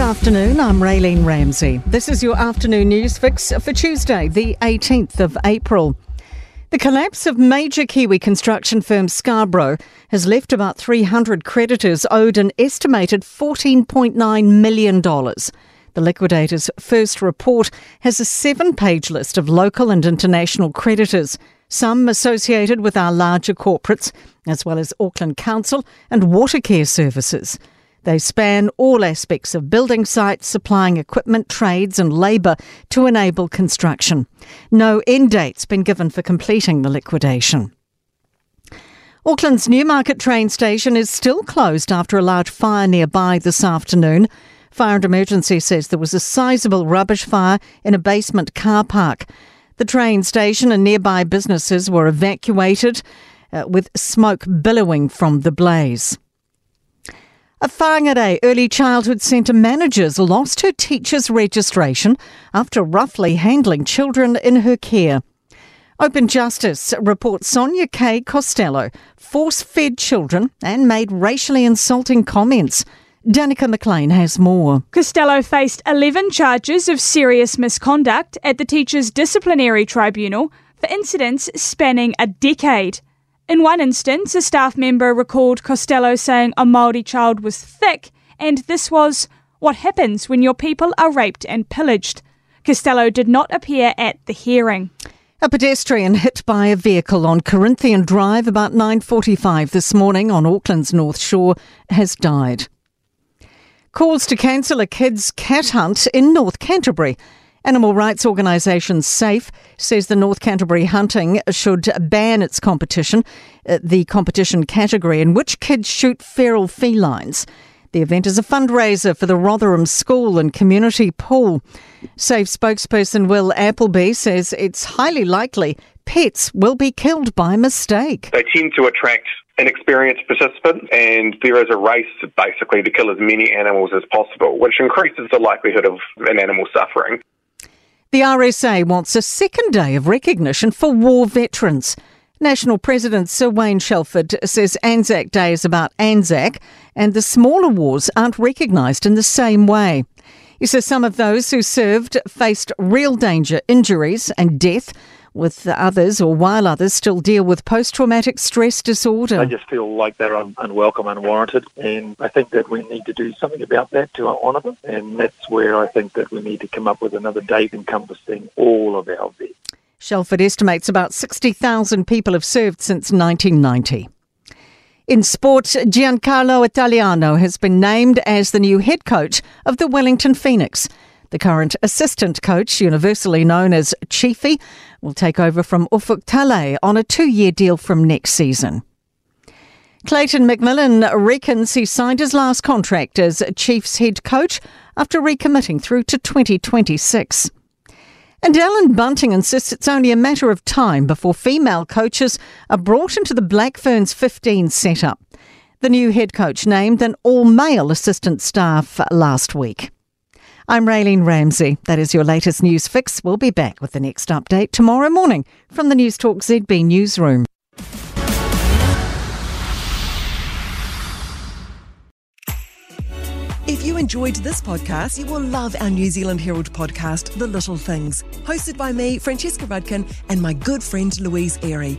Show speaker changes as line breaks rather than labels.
afternoon. I'm Raylene Ramsey. This is your afternoon news fix for Tuesday, the 18th of April. The collapse of major Kiwi construction firm Scarborough has left about 300 creditors owed an estimated $14.9 million. The liquidator's first report has a seven page list of local and international creditors, some associated with our larger corporates, as well as Auckland Council and Watercare Services. They span all aspects of building sites, supplying equipment, trades, and labour to enable construction. No end date's been given for completing the liquidation. Auckland's Newmarket train station is still closed after a large fire nearby this afternoon. Fire and Emergency says there was a sizable rubbish fire in a basement car park. The train station and nearby businesses were evacuated uh, with smoke billowing from the blaze. A Whangarei Early Childhood Centre manager lost her teacher's registration after roughly handling children in her care. Open Justice reports Sonia K. Costello force fed children and made racially insulting comments. Danica McLean has more.
Costello faced 11 charges of serious misconduct at the Teachers Disciplinary Tribunal for incidents spanning a decade. In one instance, a staff member recalled Costello saying a Maori child was thick, and this was what happens when your people are raped and pillaged. Costello did not appear at the hearing.
A pedestrian hit by a vehicle on Corinthian Drive about 9:45 this morning on Auckland's North Shore has died. Calls to cancel a kids cat hunt in North Canterbury Animal rights organisation SAFE says the North Canterbury hunting should ban its competition, uh, the competition category in which kids shoot feral felines. The event is a fundraiser for the Rotherham School and Community Pool. SAFE spokesperson Will Appleby says it's highly likely pets will be killed by mistake.
They tend to attract inexperienced participants, and there is a race basically to kill as many animals as possible, which increases the likelihood of an animal suffering.
The RSA wants a second day of recognition for war veterans. National President Sir Wayne Shelford says Anzac Day is about Anzac and the smaller wars aren't recognised in the same way. He says some of those who served faced real danger, injuries, and death with others or while others still deal with post traumatic stress disorder.
I just feel like they're un- unwelcome, unwarranted, and I think that we need to do something about that to honour them. And that's where I think that we need to come up with another date encompassing all of our vets.
Shelford estimates about 60,000 people have served since 1990. In sport, Giancarlo Italiano has been named as the new head coach of the Wellington Phoenix. The current assistant coach, universally known as Chiefy, will take over from Ufuk Talay on a two year deal from next season. Clayton McMillan reckons he signed his last contract as Chiefs head coach after recommitting through to 2026. And Allan Bunting insists it's only a matter of time before female coaches are brought into the Black Ferns 15 setup. The new head coach named an all male assistant staff last week. I'm Raylene Ramsey. That is your latest news fix. We'll be back with the next update tomorrow morning from the Newstalk ZB newsroom.
If you enjoyed this podcast, you will love our New Zealand Herald podcast, The Little Things, hosted by me, Francesca Rudkin, and my good friend Louise Airy.